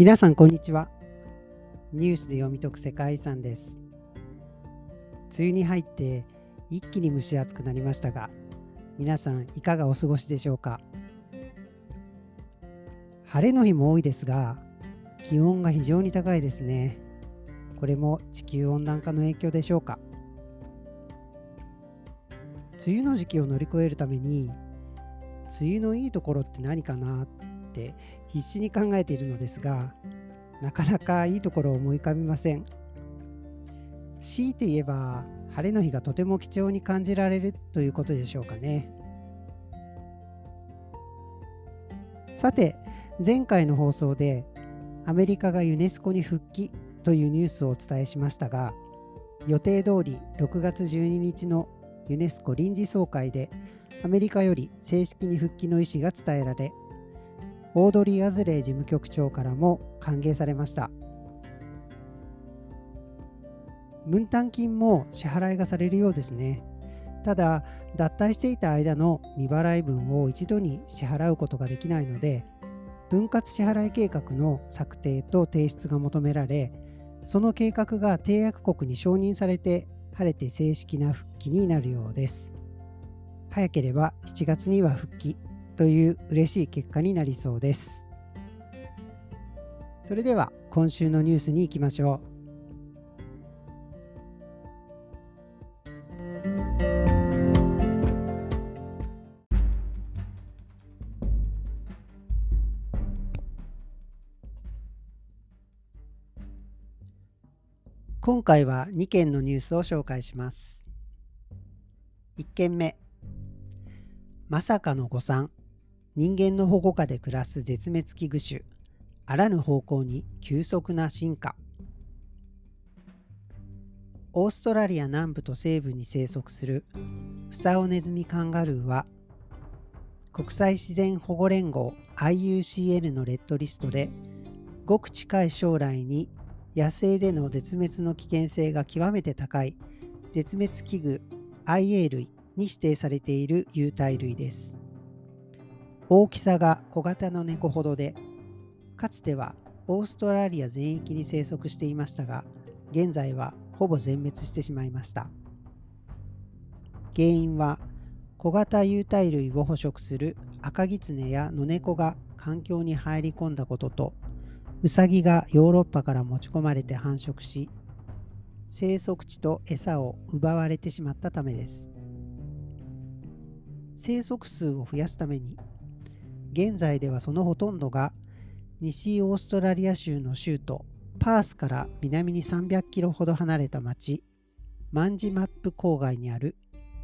皆さんこんにちは。ニュースで読み解く世界遺産です。梅雨に入って一気に蒸し暑くなりましたが皆さんいかがお過ごしでしょうか？晴れの日も多いですが気温が非常に高いですね。これも地球温暖化の影響でしょうか？梅雨の時期を乗り越えるために梅雨のいいところって何かなって必死に考えているのですがなかなかいいところを思い浮かびません。強いて言えば晴れの日がとても貴重に感じられるということでしょうかね。さて前回の放送でアメリカがユネスコに復帰というニュースをお伝えしましたが予定通り6月12日のユネスコ臨時総会でアメリカより正式に復帰の意思が伝えられオードリー・アズレイ事務局長からも歓迎されました。分担金も支払いがされるようですね。ただ脱退していた間の未払い分を一度に支払うことができないので分割支払い計画の策定と提出が求められその計画が締約国に承認されて晴れて正式な復帰になるようです。早ければ7月には復帰。という嬉しい結果になりそうです。それでは今週のニュースに行きましょう。今回は2件のニュースを紹介します。1件目、まさかの誤算。人間の保護下で暮らす絶滅危惧種。あらぬ方向に急速な進化。オーストラリア南部と西部に生息する。フサオネズミカンガルーは国際自然保護連合 IUCN のレッドリストでごく近い将来に野生での絶滅の危険性が極めて高い絶滅危惧 IA 類に指定されている有袋類です。大きさが小型の猫ほどで、かつてはオーストラリア全域に生息していましたが、現在はほぼ全滅してしまいました。原因は小型有袋類を捕食するアカギツネやノネコが環境に入り込んだことと、ウサギがヨーロッパから持ち込まれて繁殖し、生息地と餌を奪われてしまったためです。生息数を増やすために現在ではそのほとんどが西オーストラリア州の州都パースから南に300キロほど離れた町マンジマップ郊外にある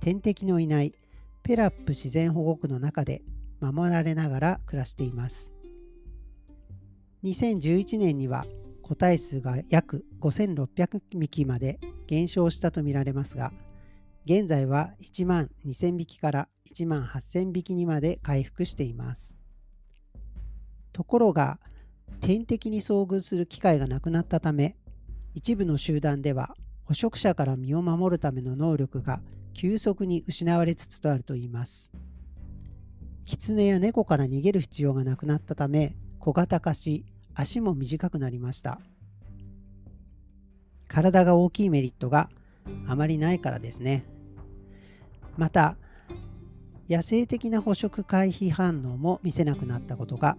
天敵のいないペラップ自然保護区の中で守られながら暮らしています。2011年には個体数が約5600匹まで減少したとみられますが現在は1万2000匹から1万8000匹にまで回復しています。ところが、天敵に遭遇する機会がなくなったため、一部の集団では捕食者から身を守るための能力が急速に失われつつあるといいます。狐や猫から逃げる必要がなくなったため小型化し足も短くなりました。体が大きいメリットがあまりないからですね。また野生的な捕食回避反応も見せなくなったことが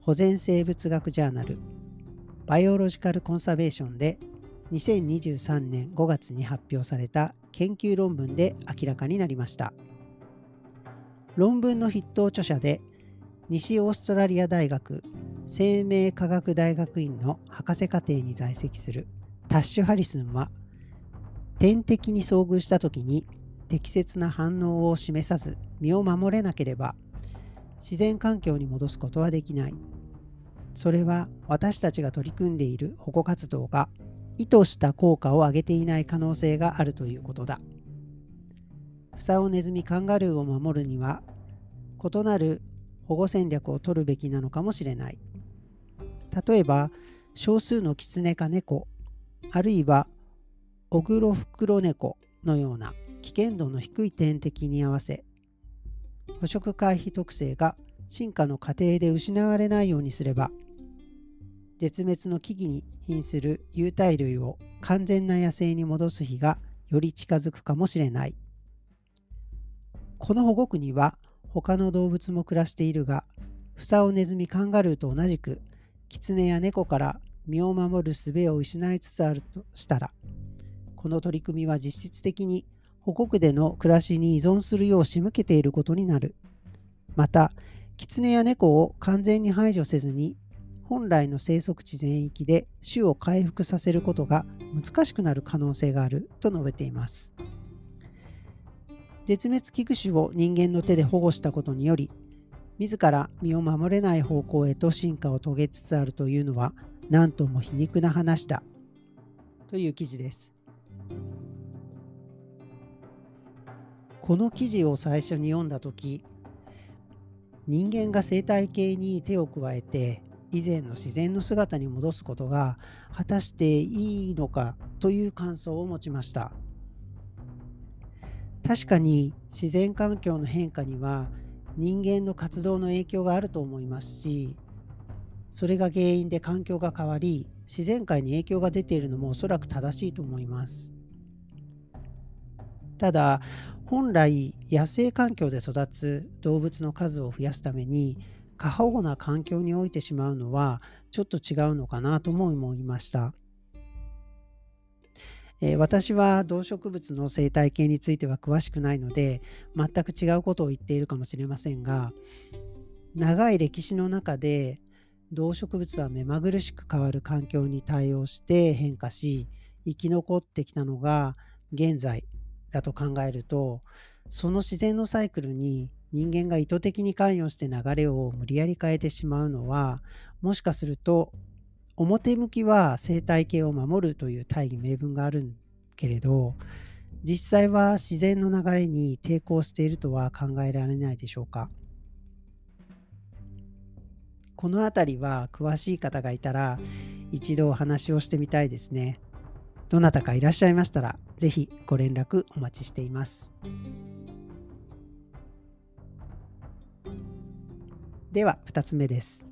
保全生物学ジャーナルバイオロジカル・コンサベーションで2023年5月に発表された研究論文で明らかになりました論文の筆頭著者で西オーストラリア大学生命科学大学院の博士課程に在籍するタッシュ・ハリスンは天敵に遭遇した時に適切な反応を示さず身を守れなければ自然環境に戻すことはできない。それは私たちが取り組んでいる保護活動が意図した効果を上げていない可能性があるということだ。フサオネズミカンガルーを守るには異なる保護戦略を取るべきなのかもしれない。例えば少数のキツネか猫あるいはオグロフクロネコのような危険度の低い天敵に合わせ捕食回避特性が進化の過程で失われないようにすれば絶滅の危機に瀕する有袋類を完全な野生に戻す日がより近づくかもしれない。この保護区には他の動物も暮らしているが、フサオネズミカンガルーと同じく、キツネや猫から身を守る術を失いつつあるとしたら、この取り組みは実質的に保護区での暮らしに依存するよう仕向けていることになる。また、キツネや猫を完全に排除せずに本来の生息地全域で種を回復させることが難しくなる可能性があると述べています。絶滅危惧種を人間の手で保護したことにより、自ら身を守れない方向へと進化を遂げつつあるというのは何とも皮肉な話だという記事です。この記事を最初に読んだ時人間が生態系に手を加えて以前の自然の姿に戻すことが果たしていいのかという感想を持ちました。確かに自然環境の変化には人間の活動の影響があると思いますしそれが原因で環境が変わり自然界に影響が出ているのもおそらく正しいと思います。ただ本来野生環境で育つ動物の数を増やすために過保護な環境においてしまうのはちょっと違うのかなとも思いました。え、私は動植物の生態系については詳しくないので全く違うことを言っているかもしれませんが長い歴史の中で動植物は目まぐるしく変わる環境に対応して変化し生き残ってきたのが現在だと考えるとその自然のサイクルに人間が意図的に関与して流れを無理やり変えてしまうのはもしかすると表向きは生態系を守るという大義名分があるけれど実際は自然の流れに抵抗しているとは考えられないでしょうか？この辺りは詳しい方がいたら一度お話をしてみたいですね。どなたかいらっしゃいましたらぜひご連絡お待ちしています。では2つ目です。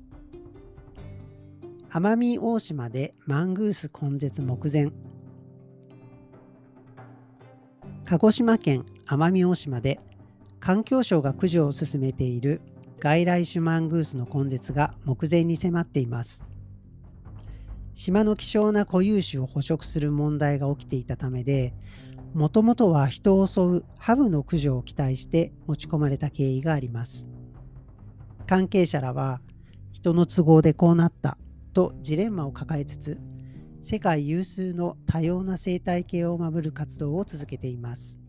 奄美大島でマングース根絶目前鹿児島県奄美大島で環境省が駆除を進めている外来種マングースの根絶が目前に迫っています島の希少な固有種を捕食する問題が起きていたためでもともとは人を襲うハブの駆除を期待して持ち込まれた経緯があります。関係者らは人の都合でこうなったとジレンマを抱えつつ世界有数の多様な生態系を守る活動を続けています。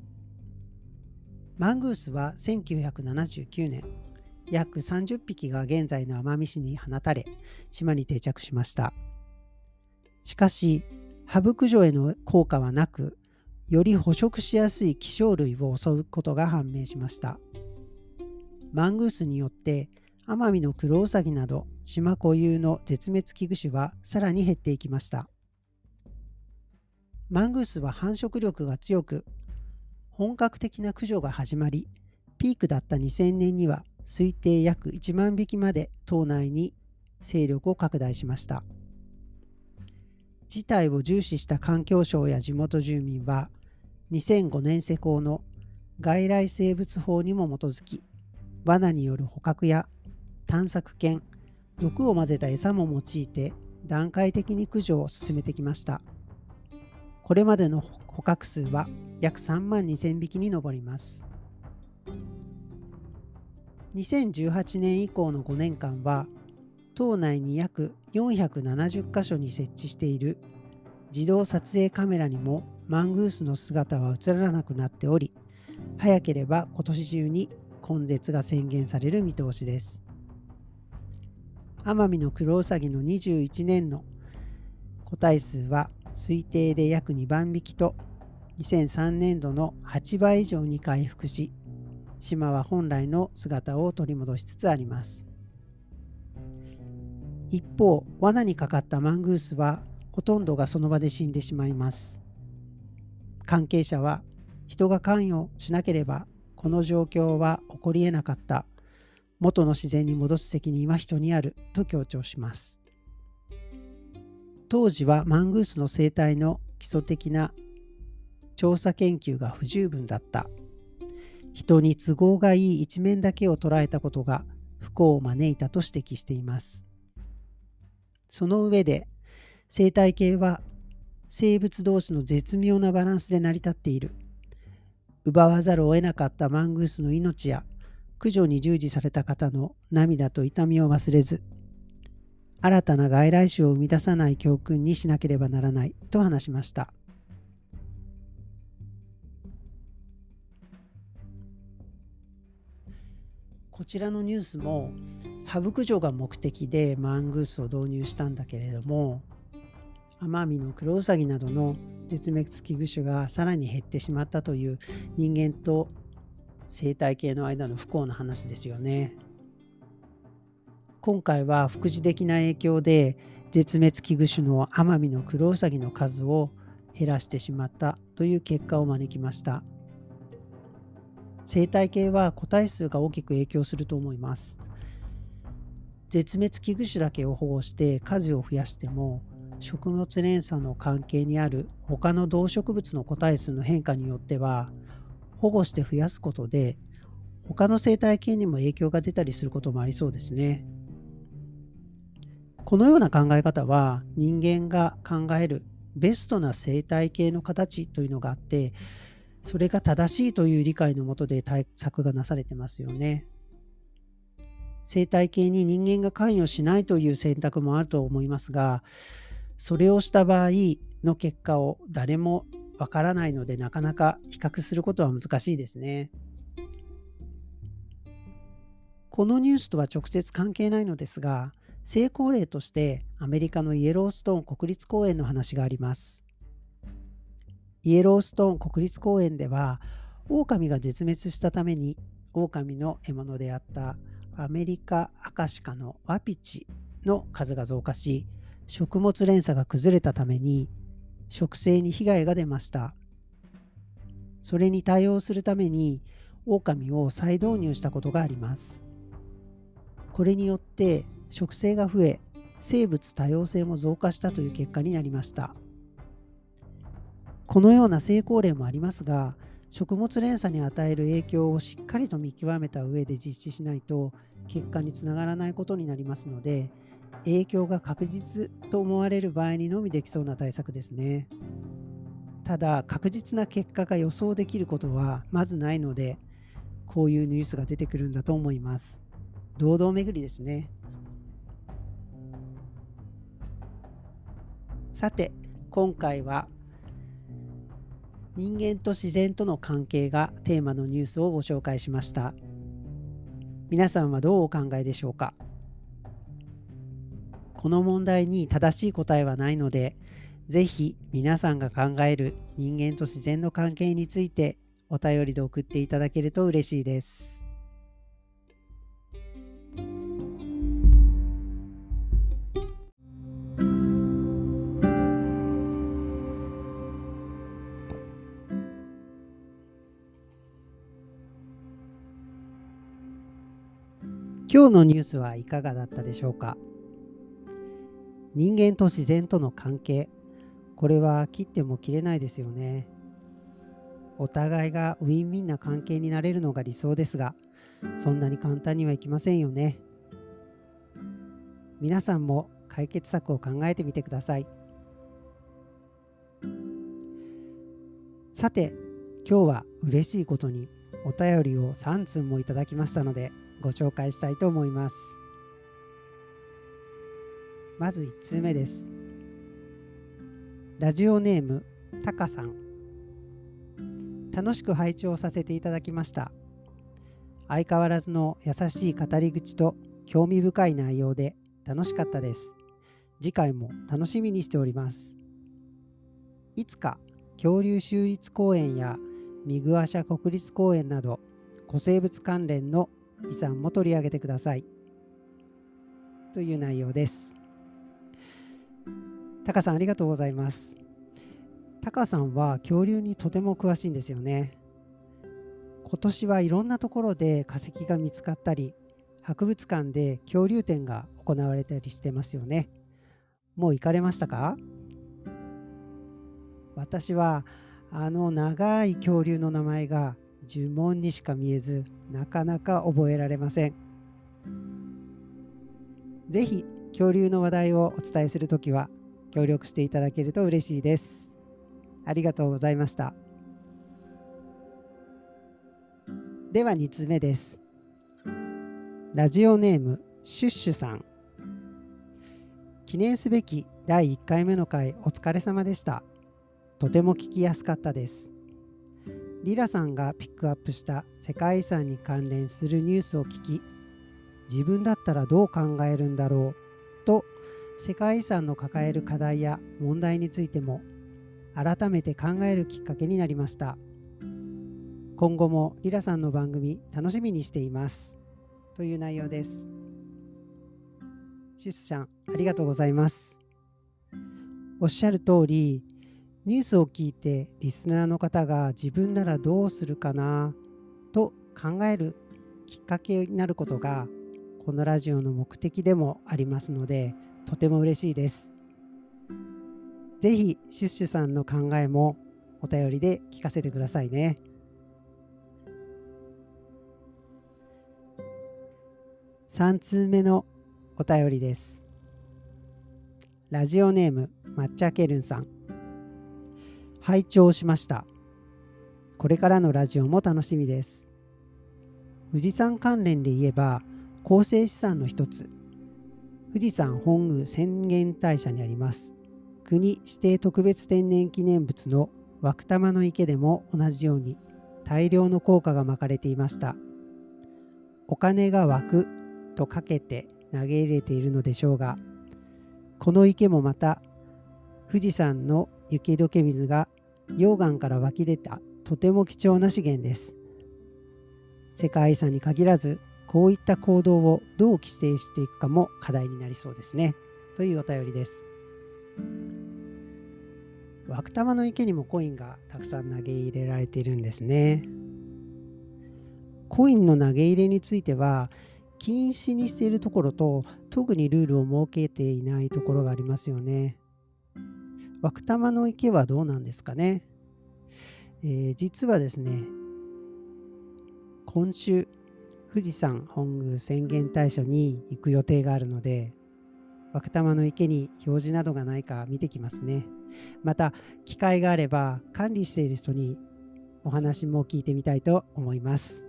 マングースは1979年約30匹が現在の奄美市に放たれ島に定着しました。しかしハブ駆除への効果はなくより捕食しやすい希少類を襲うことが判明しました。マングースによって奄美のクロウサギなど島固有の絶滅危惧種はさらに減っていきました。マングースは繁殖力が強く本格的な駆除が始まりピークだった2000年には推定約1万匹まで島内に勢力を拡大しました。事態を重視した環境省や地元住民は2005年施行の外来生物法にも基づき罠による捕獲や探索犬毒を混ぜた餌も用いて段階的に駆除を進めてきました。これまでの捕獲数は約3万2000匹に上ります。2018年以降の5年間は島内に約470カ所に設置している自動撮影カメラにもマングースの姿は映らなくなっており早ければ今年中に根絶が宣言される見通しです。奄美のクロウサギの21年の個体数は推定で約2万匹と2003年度の8倍以上に回復し島は本来の姿を取り戻しつつあります。一方罠にかかったマングースはほとんどがその場で死んでしまいます。関係者は人が関与しなければこの状況は起こりえなかった。元の自然に戻す責任は人にあると強調します。当時はマングースの生態の基礎的な調査研究が不十分だった。人に都合がいい一面だけを捉えたことが不幸を招いたと指摘しています。その上で生態系は生物同士の絶妙なバランスで成り立っている。奪わざるを得なかったマングースの命や駆除に従事された方の涙と痛みを忘れず新たな外来種を生み出さない教訓にしなければならないと話しました。こちらのニュースも羽生駆除が目的でマングースを導入したんだけれどもアマミのクロウサギなどの絶滅危惧種がさらに減ってしまったという人間と生態系の間の不幸な話ですよね。今回は副次的な影響で絶滅危惧種のアマミのクロウサギの数を減らしてしまったという結果を招きました。生態系は個体数が大きく影響すると思います。絶滅危惧種だけを保護して数を増やしても食物連鎖の関係にある他の動植物の個体数の変化によっては保護して増やすことで他の生態系にも影響が出たりすることもありそうですね。このような考え方は人間が考えるベストな生態系の形というのがあってそれが正しいという理解のもとで対策がなされてますよね。生態系に人間が関与しないという選択もあると思いますがそれをした場合の結果を誰もわからないのでなかなか比較することは難しいですね。このニュースとは直接関係ないのですが成功例としてアメリカのイエローストーン国立公園の話があります。イエローストーン国立公園では狼が絶滅したために狼の獲物であったアメリカアカシカのワピチの数が増加し食物連鎖が崩れたために食性に被害が出ました。それに対応するために狼を再導入したことがあります。これによって食性が増え生物多様性も増加したという結果になりました。このような成功例もありますが食物連鎖に与える影響をしっかりと見極めた上で実施しないと結果につながらないことになりますので影響が確実と思われる場合にのみできそうな対策ですね。ただ確実な結果が予想できることはまずないのでこういうニュースが出てくるんだと思います。堂々巡りですね。さて今回は人間と自然との関係がテーマのニュースをご紹介しました。皆さんはどうお考えでしょうか？この問題に正しい答えはないので、ぜひ皆さんが考える人間と自然の関係についてお便りで送っていただけると嬉しいです。今日のニュースはいかがだったでしょうか？人間と自然との関係。これは切っても切れないですよね。お互いがウィンウィンな関係になれるのが理想ですがそんなに簡単にはいきませんよね。皆さんも解決策を考えてみてください。さて今日は嬉しいことにお便りを3通もいただきましたのでご紹介したいと思います。まず1通目です。ラジオネームたかさん。楽しく拝聴させていただきました。相変わらずの優しい語り口と興味深い内容で楽しかったです。次回も楽しみにしております。いつか恐竜州立公園やミグアシャ国立公園など古生物関連の遺産も取り上げてください。という内容です。タカさんありがとうございます。タカさんは恐竜にとても詳しいんですよね。今年はいろんなところで化石が見つかったり、博物館で恐竜展が行われたりしてますよね。もう行かれましたか？私はあの長い恐竜の名前が呪文にしか見えずなかなか覚えられません。ぜひ恐竜の話題をお伝えするときは協力していただけると嬉しいです。ありがとうございました。では2つ目です。ラジオネームシュッシュさん。記念すべき第1回目の回お疲れ様でした。とても聞きやすかったです。リラさんがピックアップした世界遺産に関連するニュースを聞き、自分だったらどう考えるんだろうと世界遺産の抱える課題や問題についても改めて考えるきっかけになりました。今後もリラさんの番組楽しみにしています。という内容です。シスちゃんありがとうございます。おっしゃる通りニュースを聞いてリスナーの方が自分ならどうするかなと考えるきっかけになることがこのラジオの目的でもありますのでとても嬉しいです。ぜひシュッシュさんの考えもお便りで聞かせてくださいね。3通目のお便りです。ラジオネーム抹茶ケルンさん。拝聴しました。これからのラジオも楽しみです。富士山関連で言えば、構成資産の一つ、富士山本宮浅間大社にあります。国指定特別天然記念物の湧玉の池でも同じように大量の硬貨が巻かれていました。お金が湧くとかけて投げ入れているのでしょうが、この池もまた富士山の雪解け水が溶岩から湧き出たとても貴重な資源です。世界遺産に限らずこういった行動をどう規制していくかも課題になりそうですね。というお便りです。湧玉の池にもコインがたくさん投げ入れられているんですね。コインの投げ入れについては禁止にしているところと特にルールを設けていないところがありますよね。湧玉の池はどうなんですかね、えー、実はですね今週富士山本宮浅間大社に行く予定があるので湧玉の池に表示などがないか見てきますね。また機会があれば管理している人にお話も聞いてみたいと思います。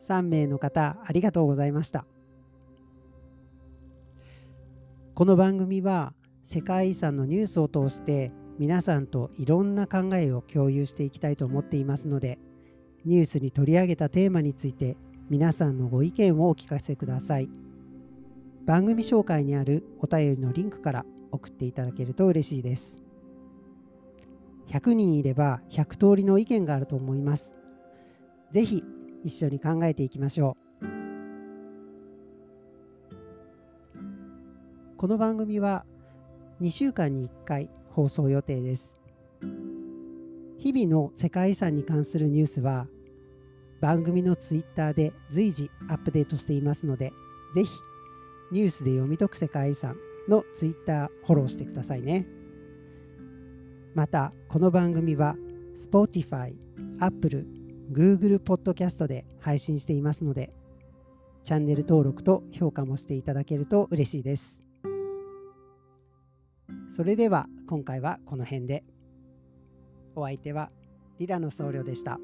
3名の方ありがとうございました。この番組は世界遺産のニュースを通して皆さんといろんな考えを共有していきたいと思っていますのでニュースに取り上げたテーマについて皆さんのご意見をお聞かせください。番組紹介にあるお便りのリンクから送っていただけると嬉しいです。100人いれば100通りの意見があると思います。ぜひ一緒に考えていきましょう。この番組は2週間に1回放送予定です。日々の世界遺産に関するニュースは番組のツイッターで随時アップデートしていますのでぜひニュースで読み解く世界遺産のツイッターフォローしてくださいねまたこの番組は Spotify、Apple、Google Podcast で配信していますのでチャンネル登録と評価もしていただけると嬉しいですそれでは今回はこの辺で。お相手はリラの僧侶でした。